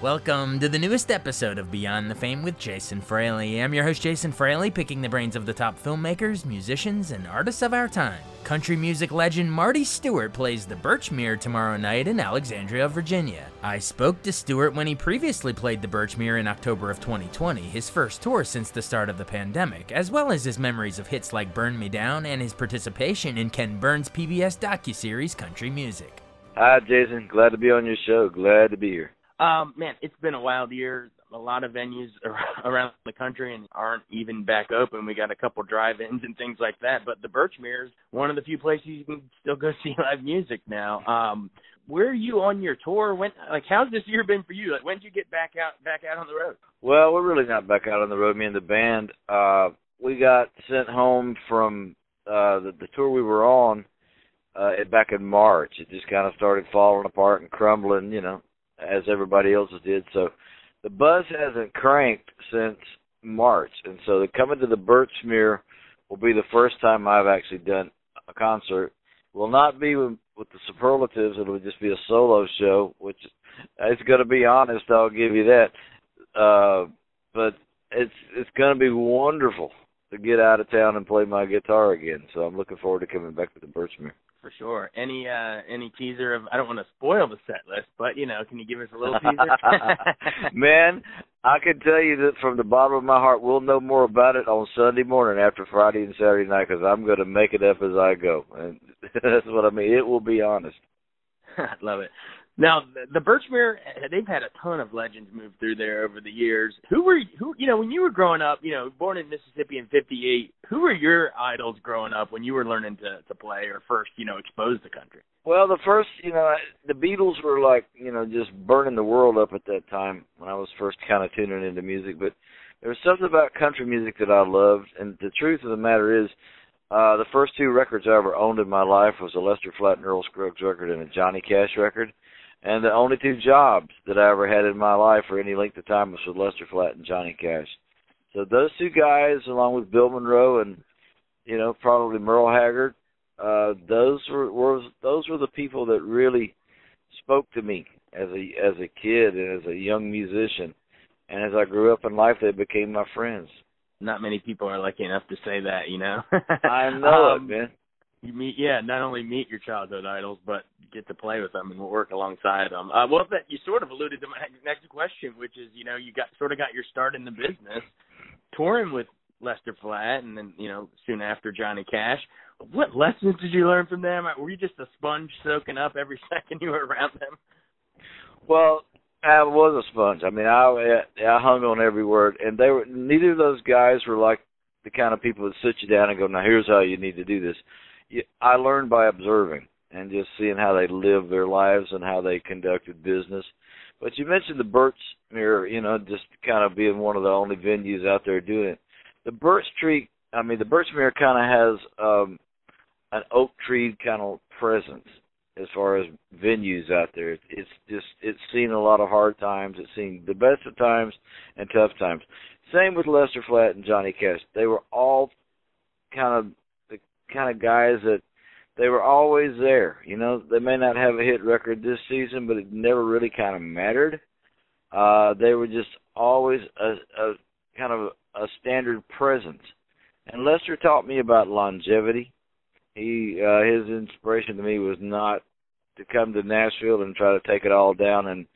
Welcome to the newest episode of Beyond the Fame with Jason Fraley. I'm your host, Jason Fraley, picking the brains of the top filmmakers, musicians, and artists of our time. Country music legend Marty Stuart plays the Birchmere tomorrow night in Alexandria, Virginia. I spoke to Stuart when he previously played the Birchmere in October of 2020, his first tour since the start of the pandemic, as well as his memories of hits like Burn Me Down and his participation in Ken Burns' PBS docuseries Country Music. Hi, Jason. Glad to be on your show. Glad to be here. Um, man, it's been a wild year. A lot of venues around the country and aren't even back open. We got a couple drive-ins and things like that. But the Birchmere is one of the few places you can still go see live music now. Um, where are you on your tour? When, like, how's this year been for you? Like, when did you get back out, back out on the road? Well, we're really not back out on the road. Me and the band, uh, we got sent home from uh, the, the tour we were on uh, back in March. It just kind of started falling apart and crumbling, you know, as everybody else's did. So the buzz hasn't cranked since March, and so the coming to the Birchmere will be the first time I've actually done a concert. Will not be with, with the superlatives. It'll just be a solo show, which it's going to be honest. I'll give you that. Uh, but it's it's going to be wonderful to get out of town and play my guitar again. So I'm looking forward to coming back to the Birchmere for sure. Any uh any teaser of I don't want to spoil the set list, but you know, can you give us a little teaser? Man, I can tell you that from the bottom of my heart, we'll know more about it on Sunday morning after Friday and Saturday night because I'm going to make it up as I go, and that's what I mean. It will be honest. I love it. Now, the Birchmere, they've had a ton of legends move through there over the years. Who were who? You know, when you were growing up, you know, born in Mississippi in '58, who were your idols growing up when you were learning to to play or first, you know, exposed to country? Well, the first, you know, the Beatles were like, you know, just burning the world up at that time when I was first kind of tuning into music. But there was something about country music that I loved, and the truth of the matter is, uh, the first two records I ever owned in my life was a Lester Flatt and Earl Scruggs record and a Johnny Cash record and the only two jobs that I ever had in my life for any length of time was with Lester Flatt and Johnny Cash. So those two guys, along with Bill Monroe and you know probably Merle Haggard, uh, those were, were those were the people that really spoke to me as a as a kid and as a young musician. And as I grew up in life, they became my friends. Not many people are lucky enough to say that, you know. I know um, it, man you meet yeah not only meet your childhood idols but get to play with them and work alongside them. Uh well that you sort of alluded to my next question which is you know you got sort of got your start in the business touring with lester flatt and then you know soon after johnny cash. What lessons did you learn from them? Were you just a sponge soaking up every second you were around them? Well I was a sponge. I mean, I I hung on every word, and they were neither of those guys were like the kind of people that sit you down and go, "Now here's how you need to do this." I learned by observing and just seeing how they lived their lives and how they conducted business. But you mentioned the Birch Mirror, you know, just kind of being one of the only venues out there doing it. The Birch Tree, I mean, the Birchmere kind of has um, an oak tree kind of presence as far as venues out there. It's just it's seen a lot of hard times. It's seen the best of times and tough times. Same with Lester Flatt and Johnny Cash. They were all kind of kind of guys that they were always there. You know, they may not have a hit record this season, but it never really kind of mattered. Uh, they were just always a, a kind of a standard presence. And Lester taught me about longevity. He uh, his inspiration to me was not to come to Nashville and try to take it all down in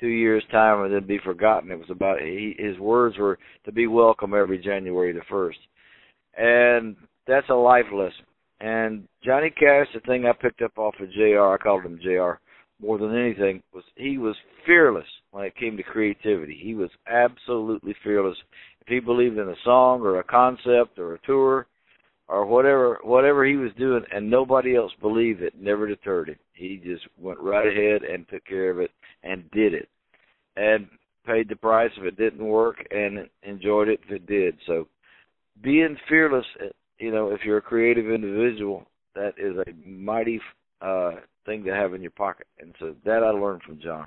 two years' time and then be forgotten. It was about he, his words were to be welcome every January the first, life lesson. And Johnny Cash, the thing I picked up off of J.R. I called him J.R. More than anything was he was fearless when it came to creativity. He was absolutely fearless. If he believed in a song or a concept or a tour or whatever whatever he was doing and nobody else believed it, never deterred him. He just went right ahead and took care of it and did it. And paid the price if it didn't work and enjoyed it if it did. So being fearless, you know, if you're a creative individual, that is a mighty uh thing to have in your pocket. And so that I learned from John.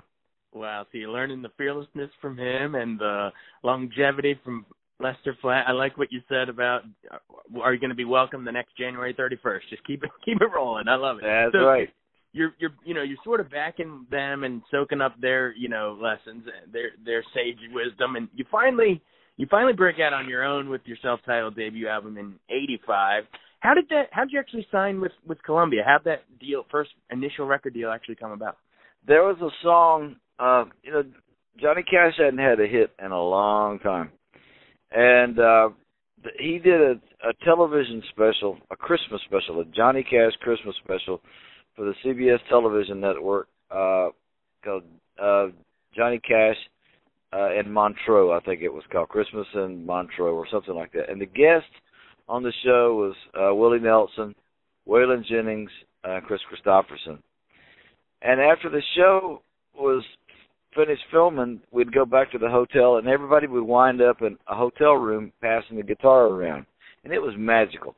Wow, so you're learning the fearlessness from him and the longevity from Lester Flatt. I like what you said about uh, are you going to be welcome the next January 31st? Just keep it keep it rolling. I love it. That's so right. You're you're you know you're sort of backing them and soaking up their you know lessons, and their their sage wisdom, and you finally you finally break out on your own with your self-titled debut album in '85. How did that? How did you actually sign with with Columbia? How did that deal, first initial record deal, actually come about? There was a song, uh, you know, Johnny Cash hadn't had a hit in a long time, and uh he did a, a television special, a Christmas special, a Johnny Cash Christmas special for the CBS television network uh called uh Johnny Cash uh in Montreux, I think it was called Christmas in Montreux or something like that. And the guest on the show was uh Willie Nelson, Waylon Jennings, uh Kris Kristofferson. And after the show was finished filming, we'd go back to the hotel, and everybody would wind up in a hotel room passing the guitar around, and it was magical.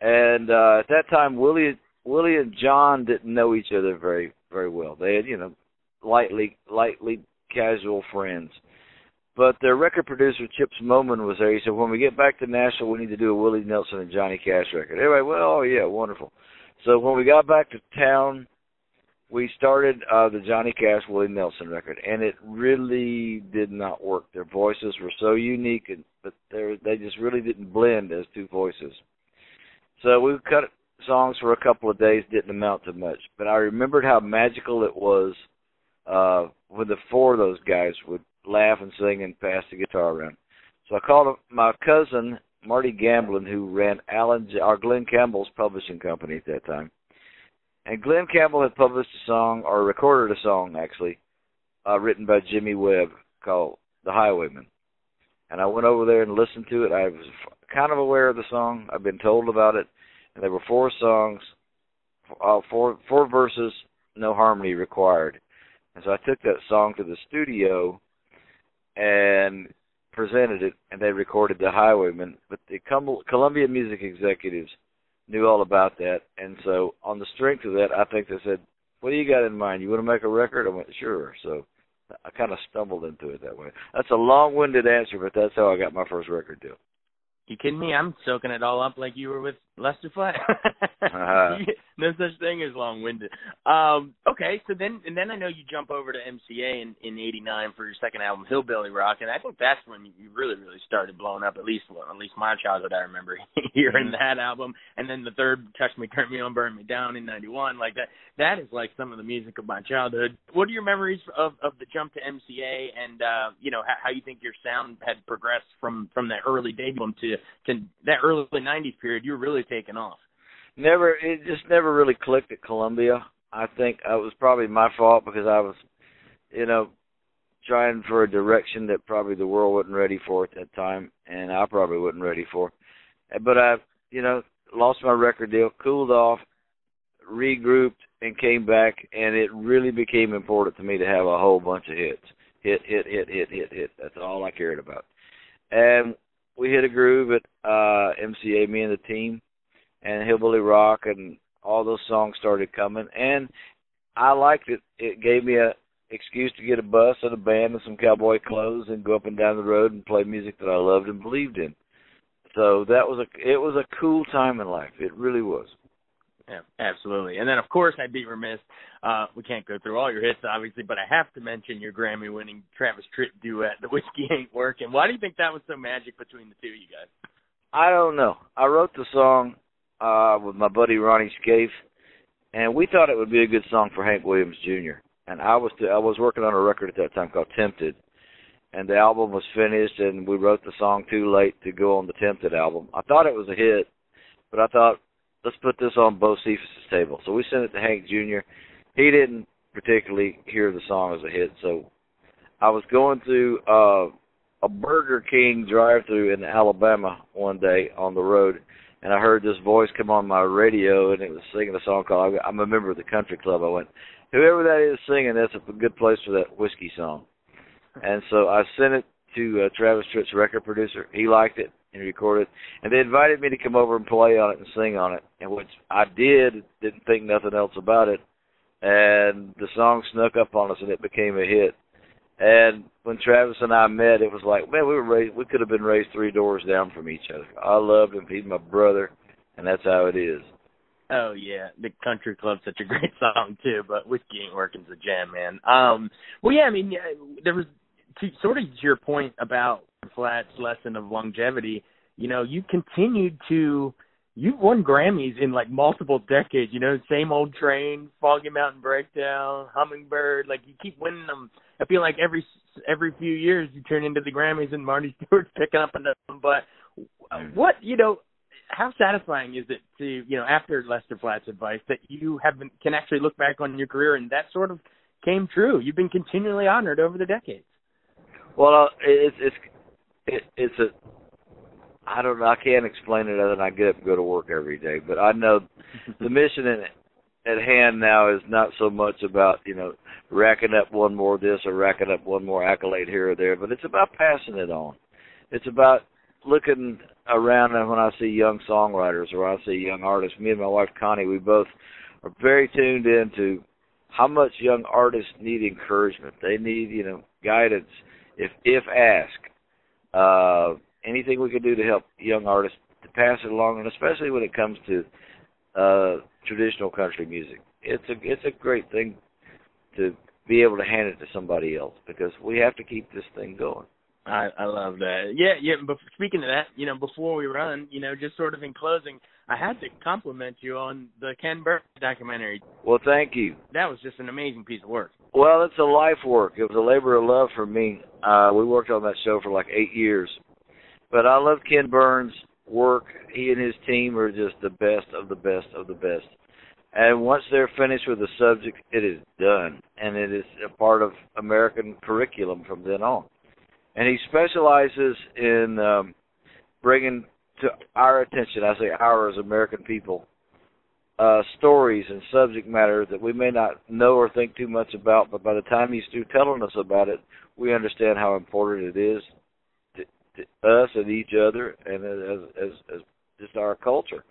And uh, at that time, Willie, Willie and John didn't know each other very, very well. They had, you know, lightly, lightly casual friends. But their record producer, Chips Moman, was there. He said, "When we get back to Nashville, we need to do a Willie Nelson and Johnny Cash record." Everybody, well, oh yeah, wonderful. So when we got back to town, we started uh the Johnny Cash Willie Nelson record and it really did not work. Their voices were so unique and but they they just really didn't blend as two voices. So we cut songs for a couple of days didn't amount to much, but I remembered how magical it was uh when the four of those guys would laugh and sing and pass the guitar around. So I called my cousin Marty Gamblin who ran Alan or Glen Campbell's publishing company at that time and Glen Campbell had published a song, or recorded a song actually, uh, written by Jimmy Webb called "The Highwayman." And I went over there and listened to it. I was kind of aware of the song. I've been told about it, and there were four songs, uh, four four verses, no harmony required. And so I took that song to the studio and presented it, and they recorded "The Highwayman." But the Columbia Music executives knew all about that. And so on the strength of that, I think they said, "What do you got in mind? You want to make a record?" I went, "Sure." So I kind of stumbled into it that way. That's a long-winded answer, but that's how I got my first record deal. You kidding me? I'm soaking it all up like you were with Lester Flatt. uh-huh. no such thing as long-winded. Um, okay, so then and then I know you jump over to MCA in in '89 for your second album, Hillbilly Rock, and I think that's when you really really started blowing up. At least well, at least my childhood, I remember hearing mm-hmm. that album, and then the third, Touch Me, Turn Me On, Burn Me Down in '91. Like that, that is like some of the music of my childhood. What are your memories of of the jump to MCA, and uh, you know how, how you think your sound had progressed from from that early debut to to that early '90s period? You were really taking off. Never, it just never really clicked at Columbia. I think it was probably my fault because I was, you know, trying for a direction that probably the world wasn't ready for at that time, and I probably wasn't ready for. But I, you know, lost my record deal, cooled off, regrouped, and came back, and it really became important to me to have a whole bunch of hits. Hit, hit, hit, hit, hit, hit. That's all I cared about. And we hit a groove at uh MCA, me and the team, and Hillbilly Rock, and all those songs started coming, and I liked it. It gave me a excuse to get a bus and a band and some cowboy clothes and go up and down the road and play music that I loved and believed in. So that was a it was a cool time in life. It really was. Yeah, absolutely. And then, of course, I'd be remiss. Uh, we can't go through all your hits, obviously, but I have to mention your Grammy-winning Travis Tritt duet, "The Whiskey Ain't Working." Why do you think that was so magic between the two of you guys? I don't know. I wrote the song uh, with my buddy Ronnie Scaife, and we thought it would be a good song for Hank Williams Jr. And I was I was working on a record at that time called Tempted, and the album was finished, and we wrote the song too late to go on the Tempted album. I thought it was a hit, but I thought let's put this on Bocephus' table. So we sent it to Hank Jr. He didn't particularly hear the song as a hit, so I was going through uh, a Burger King drive-through in Alabama one day on the road, and I heard this voice come on my radio, and it was singing a song called "I'm a Member of the Country Club." I went, whoever that is singing, that's a good place for that whiskey song. And so I sent it to uh, Travis Tritt's record producer. He liked it and recorded, and they invited me to come over and play on it and sing on it, and which I did. Didn't think nothing else about it, and the song snuck up on us, and it became a hit. And when Travis and I met, it was like, man, we were raised, we could have been raised three doors down from each other. I loved him; he's my brother, and that's how it is. Oh yeah, the country club's such a great song too, but whiskey ain't working's a jam, man. Um, well, yeah, I mean, yeah, there was to sort of your point about Flatt's lesson of longevity. You know, you continued to you've won Grammys in like multiple decades. You know, same old train, Foggy Mountain Breakdown, Hummingbird. Like you keep winning them. I feel like every every few years you turn into the Grammys and Marty Stuart's picking up another. One. But what you know, how satisfying is it to you know after Lester Flatt's advice that you have been can actually look back on your career and that sort of came true. You've been continually honored over the decades. Well, uh, it's it's it, it's a I don't know. I can't explain it other than I get up and go to work every day. But I know the mission in, at hand now is not so much about you know racking up one more this or racking up one more accolade here or there, but it's about passing it on. It's about looking around and when I see young songwriters or I see young artists, me and my wife Connie, we both are very tuned into how much young artists need encouragement. They need, you know, guidance if if asked. Uh anything we can do to help young artists to pass it along and especially when it comes to uh traditional country music. It's a it's a great thing to be able to hand it to somebody else because we have to keep this thing going. I I love that. Yeah, yeah. But speaking of that, you know, before we run, you know, just sort of in closing, I had to compliment you on the Ken Burns documentary. Well, thank you. That was just an amazing piece of work. Well, it's a life work. It was a labor of love for me. Uh, we worked on that show for like eight years, but I love Ken Burns' work. He and his team are just the best of the best of the best. And once they're finished with the subject, it is done, and it is a part of American curriculum from then on and he specializes in um, bringing to our attention, I say our as American people, uh, stories and subject matter that we may not know or think too much about, but by the time he's through telling us about it, we understand how important it is us and each other, and as, as as just our culture.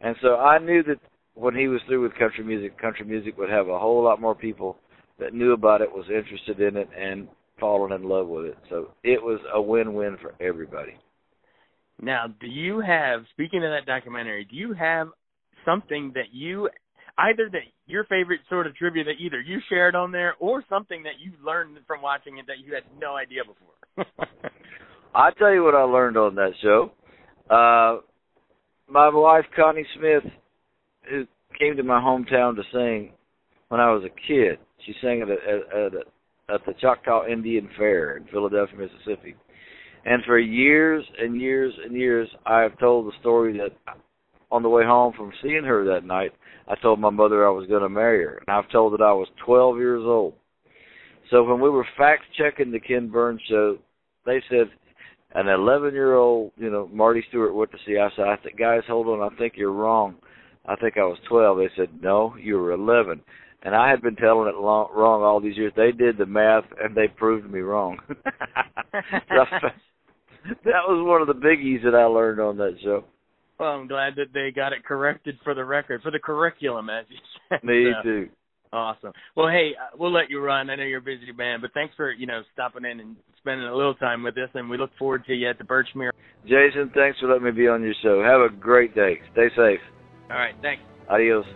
And so I knew that when he was through with country music, country music would have a whole lot more people that knew about it, was interested in it, and fallen in love with it. So it was a win-win for everybody. Now, do you have speaking of that documentary, do you have something that you either that your favorite sort of trivia that either you shared on there or something that you learned from watching it that you had no idea before? I tell you what I learned on that show. Uh my wife Connie Smith who came to my hometown to sing when I was a kid. She sang at a, at a at the Choctaw Indian Fair in Philadelphia, Mississippi. And for years and years and years, I have told the story that on the way home from seeing her that night, I told my mother I was going to marry her, and I've told that I was 12 years old. So when we were fact checking the Ken Burns show, they said an 11 year old, you know, Marty Stuart went to see. I said, I said, guys, hold on, I think you're wrong. I think I was 12. They said, no, you were 11 and I had been telling it long, wrong all these years. They did the math and they proved me wrong. that was one of the biggies that I learned on that show. Well, I'm glad that they got it corrected for the record, for the curriculum, as you said. Me so, too. Awesome. Well, hey, uh, we'll let you run. I know you're a busy man, but thanks for you know stopping in and spending a little time with us, and we look forward to you at the Birchmere. Jason, thanks for letting me be on your show. Have a great day. Stay safe. All right. Thanks. Adios.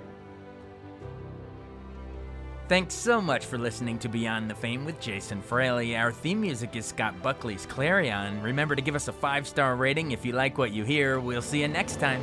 Thanks so much for listening to Beyond the Fame with Jason Fraley. Our theme music is Scott Buckley's Clarion. Remember to give us a five star rating if you like what you hear. We'll see you next time.